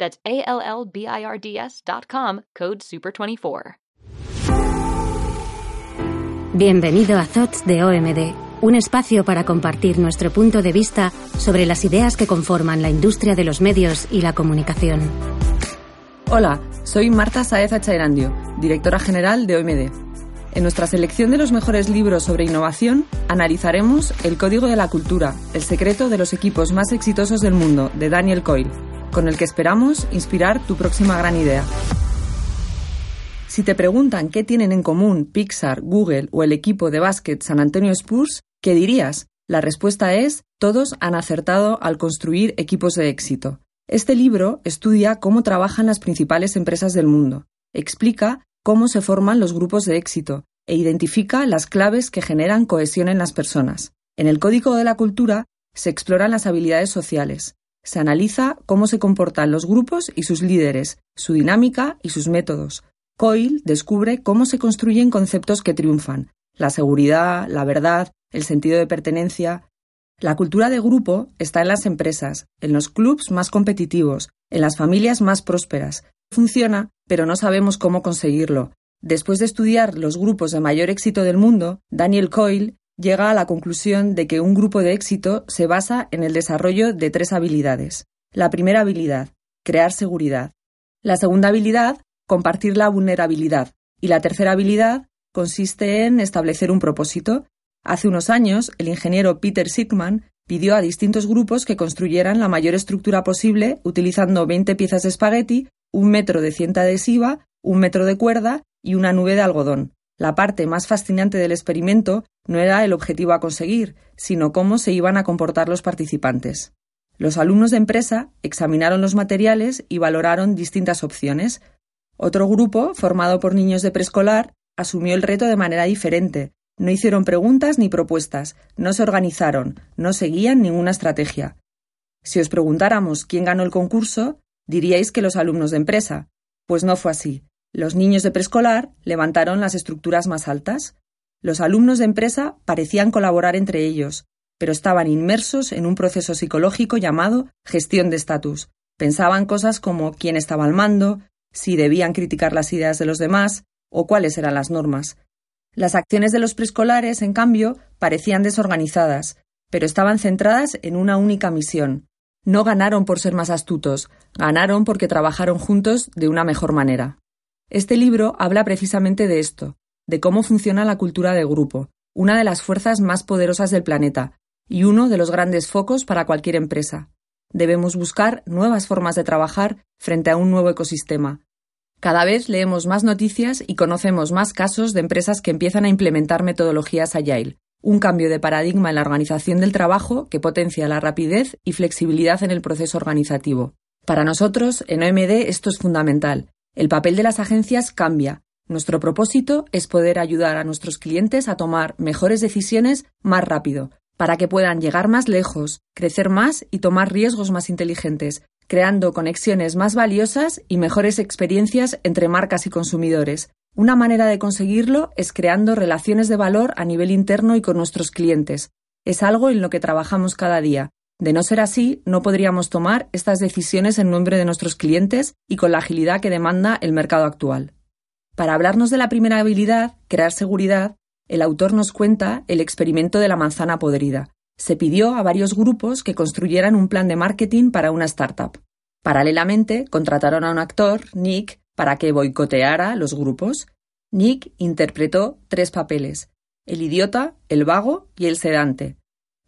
That's A-L-L-B-I-R-D-S dot com, code SUPER24. Bienvenido a Thoughts de OMD, un espacio para compartir nuestro punto de vista sobre las ideas que conforman la industria de los medios y la comunicación. Hola, soy Marta Saez Achairandio, directora general de OMD. En nuestra selección de los mejores libros sobre innovación, analizaremos El Código de la Cultura, el secreto de los equipos más exitosos del mundo, de Daniel Coyle con el que esperamos inspirar tu próxima gran idea. Si te preguntan qué tienen en común Pixar, Google o el equipo de básquet San Antonio Spurs, ¿qué dirías? La respuesta es, todos han acertado al construir equipos de éxito. Este libro estudia cómo trabajan las principales empresas del mundo, explica cómo se forman los grupos de éxito e identifica las claves que generan cohesión en las personas. En el Código de la Cultura se exploran las habilidades sociales, se analiza cómo se comportan los grupos y sus líderes, su dinámica y sus métodos. Coyle descubre cómo se construyen conceptos que triunfan, la seguridad, la verdad, el sentido de pertenencia. La cultura de grupo está en las empresas, en los clubs más competitivos, en las familias más prósperas. Funciona, pero no sabemos cómo conseguirlo. Después de estudiar los grupos de mayor éxito del mundo, Daniel Coyle llega a la conclusión de que un grupo de éxito se basa en el desarrollo de tres habilidades. La primera habilidad, crear seguridad. La segunda habilidad, compartir la vulnerabilidad. Y la tercera habilidad consiste en establecer un propósito. Hace unos años, el ingeniero Peter Sigman pidió a distintos grupos que construyeran la mayor estructura posible utilizando 20 piezas de espagueti, un metro de cinta adhesiva, un metro de cuerda y una nube de algodón. La parte más fascinante del experimento no era el objetivo a conseguir, sino cómo se iban a comportar los participantes. Los alumnos de empresa examinaron los materiales y valoraron distintas opciones. Otro grupo, formado por niños de preescolar, asumió el reto de manera diferente. No hicieron preguntas ni propuestas, no se organizaron, no seguían ninguna estrategia. Si os preguntáramos quién ganó el concurso, diríais que los alumnos de empresa. Pues no fue así. Los niños de preescolar levantaron las estructuras más altas. Los alumnos de empresa parecían colaborar entre ellos, pero estaban inmersos en un proceso psicológico llamado gestión de estatus. Pensaban cosas como quién estaba al mando, si debían criticar las ideas de los demás o cuáles eran las normas. Las acciones de los preescolares, en cambio, parecían desorganizadas, pero estaban centradas en una única misión. No ganaron por ser más astutos, ganaron porque trabajaron juntos de una mejor manera. Este libro habla precisamente de esto, de cómo funciona la cultura de grupo, una de las fuerzas más poderosas del planeta y uno de los grandes focos para cualquier empresa. Debemos buscar nuevas formas de trabajar frente a un nuevo ecosistema. Cada vez leemos más noticias y conocemos más casos de empresas que empiezan a implementar metodologías Agile, un cambio de paradigma en la organización del trabajo que potencia la rapidez y flexibilidad en el proceso organizativo. Para nosotros, en OMD, esto es fundamental, el papel de las agencias cambia. Nuestro propósito es poder ayudar a nuestros clientes a tomar mejores decisiones más rápido, para que puedan llegar más lejos, crecer más y tomar riesgos más inteligentes, creando conexiones más valiosas y mejores experiencias entre marcas y consumidores. Una manera de conseguirlo es creando relaciones de valor a nivel interno y con nuestros clientes. Es algo en lo que trabajamos cada día, de no ser así, no podríamos tomar estas decisiones en nombre de nuestros clientes y con la agilidad que demanda el mercado actual. Para hablarnos de la primera habilidad, crear seguridad, el autor nos cuenta el experimento de la manzana podrida. Se pidió a varios grupos que construyeran un plan de marketing para una startup. Paralelamente, contrataron a un actor, Nick, para que boicoteara los grupos. Nick interpretó tres papeles, el idiota, el vago y el sedante.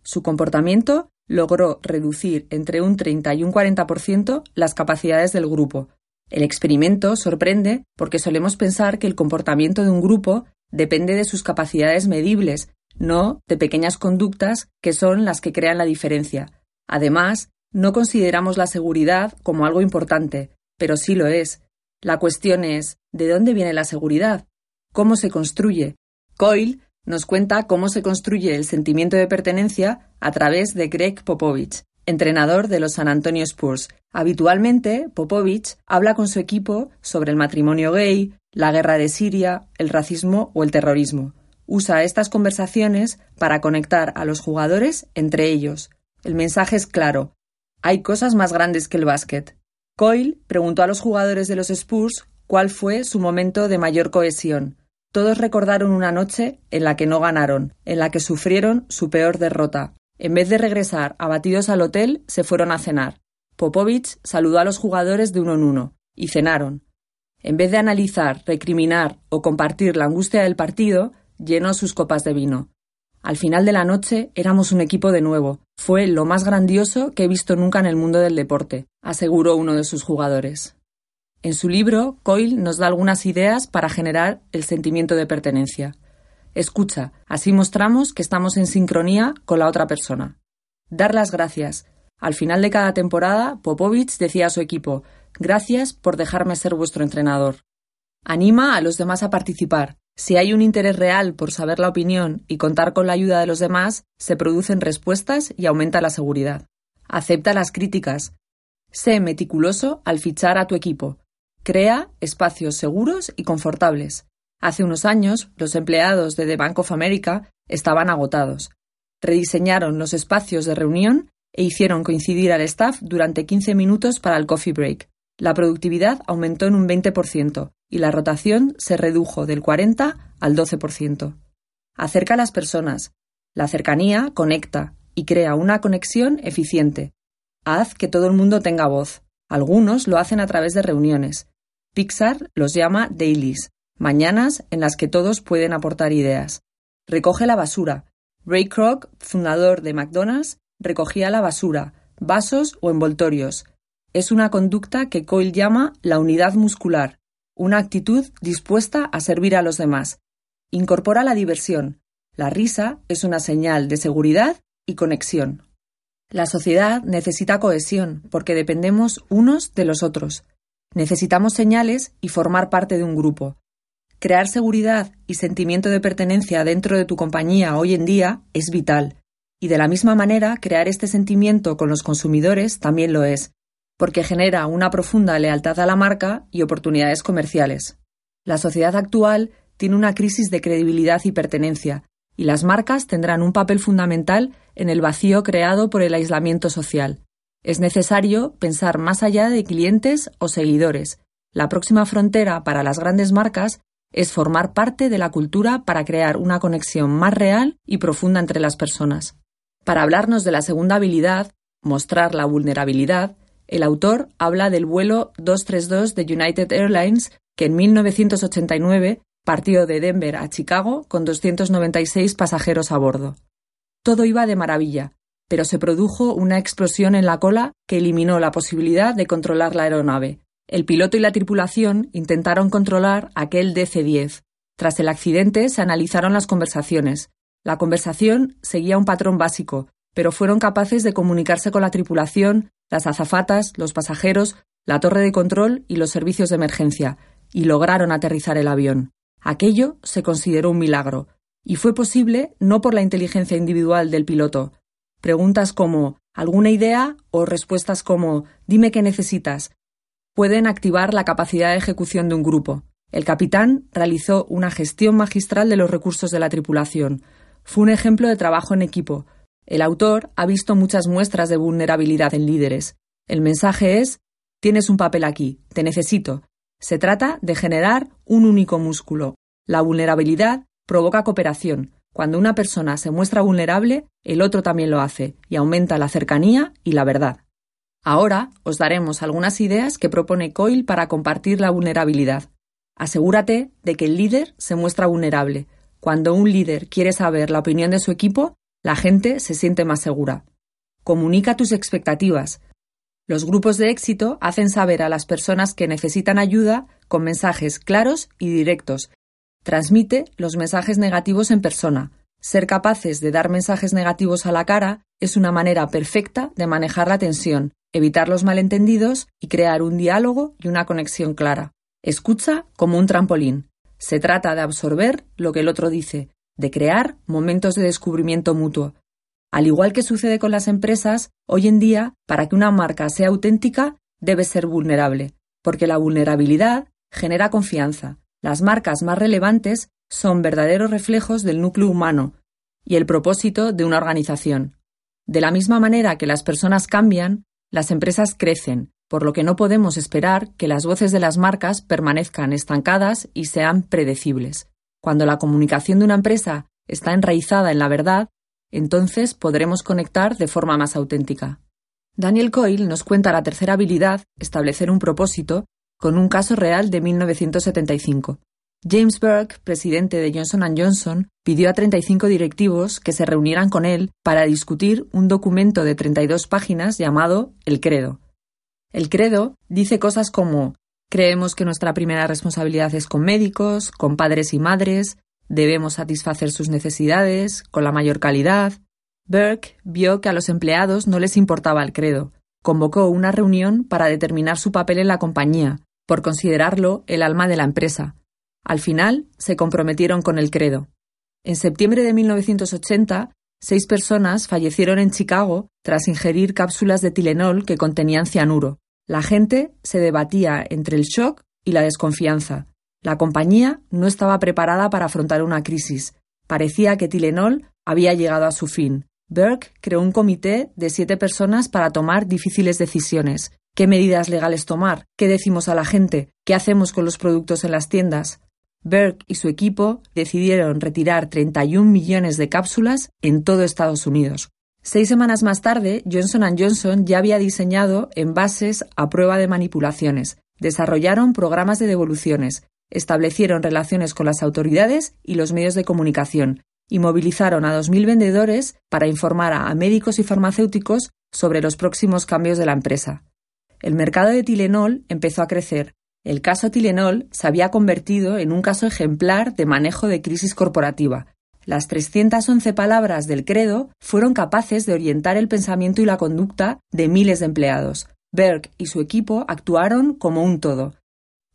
Su comportamiento logró reducir entre un 30 y un 40% las capacidades del grupo. El experimento sorprende porque solemos pensar que el comportamiento de un grupo depende de sus capacidades medibles, no de pequeñas conductas que son las que crean la diferencia. Además, no consideramos la seguridad como algo importante, pero sí lo es. La cuestión es, ¿de dónde viene la seguridad? ¿Cómo se construye? Coyle nos cuenta cómo se construye el sentimiento de pertenencia a través de Greg Popovich, entrenador de los San Antonio Spurs. Habitualmente, Popovich habla con su equipo sobre el matrimonio gay, la guerra de Siria, el racismo o el terrorismo. Usa estas conversaciones para conectar a los jugadores entre ellos. El mensaje es claro. Hay cosas más grandes que el básquet. Coyle preguntó a los jugadores de los Spurs cuál fue su momento de mayor cohesión. Todos recordaron una noche en la que no ganaron, en la que sufrieron su peor derrota. En vez de regresar abatidos al hotel, se fueron a cenar. Popovich saludó a los jugadores de uno en uno, y cenaron. En vez de analizar, recriminar o compartir la angustia del partido, llenó sus copas de vino. Al final de la noche éramos un equipo de nuevo. Fue lo más grandioso que he visto nunca en el mundo del deporte, aseguró uno de sus jugadores. En su libro, Coyle nos da algunas ideas para generar el sentimiento de pertenencia. Escucha, así mostramos que estamos en sincronía con la otra persona. Dar las gracias. Al final de cada temporada, Popovich decía a su equipo, Gracias por dejarme ser vuestro entrenador. Anima a los demás a participar. Si hay un interés real por saber la opinión y contar con la ayuda de los demás, se producen respuestas y aumenta la seguridad. Acepta las críticas. Sé meticuloso al fichar a tu equipo. Crea espacios seguros y confortables. Hace unos años, los empleados de The Bank of America estaban agotados. Rediseñaron los espacios de reunión e hicieron coincidir al staff durante 15 minutos para el coffee break. La productividad aumentó en un 20% y la rotación se redujo del 40 al 12%. Acerca a las personas. La cercanía conecta y crea una conexión eficiente. Haz que todo el mundo tenga voz. Algunos lo hacen a través de reuniones. Pixar los llama dailies, mañanas en las que todos pueden aportar ideas. Recoge la basura. Ray Kroc, fundador de McDonald's, recogía la basura, vasos o envoltorios. Es una conducta que Coyle llama la unidad muscular, una actitud dispuesta a servir a los demás. Incorpora la diversión. La risa es una señal de seguridad y conexión. La sociedad necesita cohesión porque dependemos unos de los otros. Necesitamos señales y formar parte de un grupo. Crear seguridad y sentimiento de pertenencia dentro de tu compañía hoy en día es vital. Y de la misma manera, crear este sentimiento con los consumidores también lo es, porque genera una profunda lealtad a la marca y oportunidades comerciales. La sociedad actual tiene una crisis de credibilidad y pertenencia, y las marcas tendrán un papel fundamental en el vacío creado por el aislamiento social. Es necesario pensar más allá de clientes o seguidores. La próxima frontera para las grandes marcas es formar parte de la cultura para crear una conexión más real y profunda entre las personas. Para hablarnos de la segunda habilidad, mostrar la vulnerabilidad, el autor habla del vuelo 232 de United Airlines que en 1989 partió de Denver a Chicago con 296 pasajeros a bordo. Todo iba de maravilla, pero se produjo una explosión en la cola que eliminó la posibilidad de controlar la aeronave. El piloto y la tripulación intentaron controlar aquel DC-10. Tras el accidente se analizaron las conversaciones. La conversación seguía un patrón básico, pero fueron capaces de comunicarse con la tripulación, las azafatas, los pasajeros, la torre de control y los servicios de emergencia, y lograron aterrizar el avión. Aquello se consideró un milagro, y fue posible no por la inteligencia individual del piloto, Preguntas como ¿alguna idea? o respuestas como dime qué necesitas pueden activar la capacidad de ejecución de un grupo. El capitán realizó una gestión magistral de los recursos de la tripulación. Fue un ejemplo de trabajo en equipo. El autor ha visto muchas muestras de vulnerabilidad en líderes. El mensaje es tienes un papel aquí, te necesito. Se trata de generar un único músculo. La vulnerabilidad provoca cooperación, cuando una persona se muestra vulnerable, el otro también lo hace y aumenta la cercanía y la verdad. Ahora os daremos algunas ideas que propone Coyle para compartir la vulnerabilidad. Asegúrate de que el líder se muestra vulnerable. Cuando un líder quiere saber la opinión de su equipo, la gente se siente más segura. Comunica tus expectativas. Los grupos de éxito hacen saber a las personas que necesitan ayuda con mensajes claros y directos. Transmite los mensajes negativos en persona. Ser capaces de dar mensajes negativos a la cara es una manera perfecta de manejar la tensión, evitar los malentendidos y crear un diálogo y una conexión clara. Escucha como un trampolín. Se trata de absorber lo que el otro dice, de crear momentos de descubrimiento mutuo. Al igual que sucede con las empresas, hoy en día, para que una marca sea auténtica, debe ser vulnerable, porque la vulnerabilidad genera confianza. Las marcas más relevantes son verdaderos reflejos del núcleo humano y el propósito de una organización. De la misma manera que las personas cambian, las empresas crecen, por lo que no podemos esperar que las voces de las marcas permanezcan estancadas y sean predecibles. Cuando la comunicación de una empresa está enraizada en la verdad, entonces podremos conectar de forma más auténtica. Daniel Coyle nos cuenta la tercera habilidad, establecer un propósito, con un caso real de 1975. James Burke, presidente de Johnson Johnson, pidió a 35 directivos que se reunieran con él para discutir un documento de 32 páginas llamado El Credo. El Credo dice cosas como creemos que nuestra primera responsabilidad es con médicos, con padres y madres, debemos satisfacer sus necesidades con la mayor calidad. Burke vio que a los empleados no les importaba el credo. Convocó una reunión para determinar su papel en la compañía, por considerarlo el alma de la empresa al final, se comprometieron con el credo. En septiembre de 1980, seis personas fallecieron en Chicago tras ingerir cápsulas de Tilenol que contenían cianuro. La gente se debatía entre el shock y la desconfianza. La compañía no estaba preparada para afrontar una crisis. Parecía que Tilenol había llegado a su fin. Burke creó un comité de siete personas para tomar difíciles decisiones. ¿Qué medidas legales tomar? ¿Qué decimos a la gente? ¿Qué hacemos con los productos en las tiendas? Burke y su equipo decidieron retirar 31 millones de cápsulas en todo Estados Unidos. Seis semanas más tarde, Johnson Johnson ya había diseñado envases a prueba de manipulaciones, desarrollaron programas de devoluciones, establecieron relaciones con las autoridades y los medios de comunicación, y movilizaron a 2.000 vendedores para informar a médicos y farmacéuticos sobre los próximos cambios de la empresa. El mercado de Tilenol empezó a crecer el caso Tilenol se había convertido en un caso ejemplar de manejo de crisis corporativa. Las 311 palabras del credo fueron capaces de orientar el pensamiento y la conducta de miles de empleados. Berg y su equipo actuaron como un todo.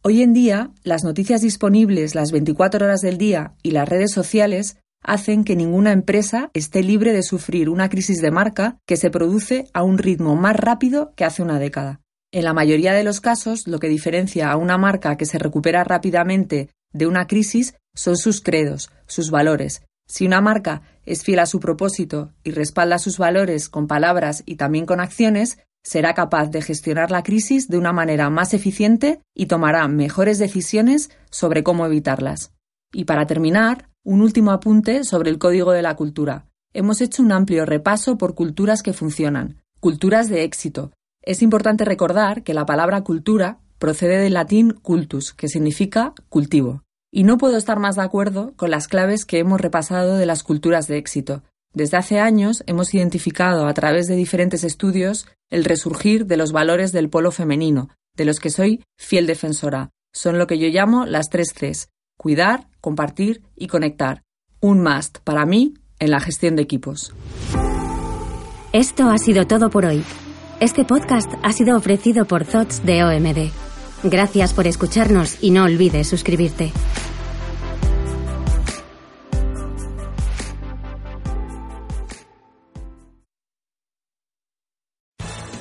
Hoy en día, las noticias disponibles las 24 horas del día y las redes sociales hacen que ninguna empresa esté libre de sufrir una crisis de marca que se produce a un ritmo más rápido que hace una década. En la mayoría de los casos, lo que diferencia a una marca que se recupera rápidamente de una crisis son sus credos, sus valores. Si una marca es fiel a su propósito y respalda sus valores con palabras y también con acciones, será capaz de gestionar la crisis de una manera más eficiente y tomará mejores decisiones sobre cómo evitarlas. Y para terminar, un último apunte sobre el código de la cultura. Hemos hecho un amplio repaso por culturas que funcionan, culturas de éxito, es importante recordar que la palabra cultura procede del latín cultus, que significa cultivo. Y no puedo estar más de acuerdo con las claves que hemos repasado de las culturas de éxito. Desde hace años hemos identificado a través de diferentes estudios el resurgir de los valores del polo femenino, de los que soy fiel defensora. Son lo que yo llamo las tres Cs, cuidar, compartir y conectar. Un must para mí en la gestión de equipos. Esto ha sido todo por hoy. Este podcast ha sido ofrecido por Thoughts de OMD. Gracias por escucharnos y no olvides suscribirte.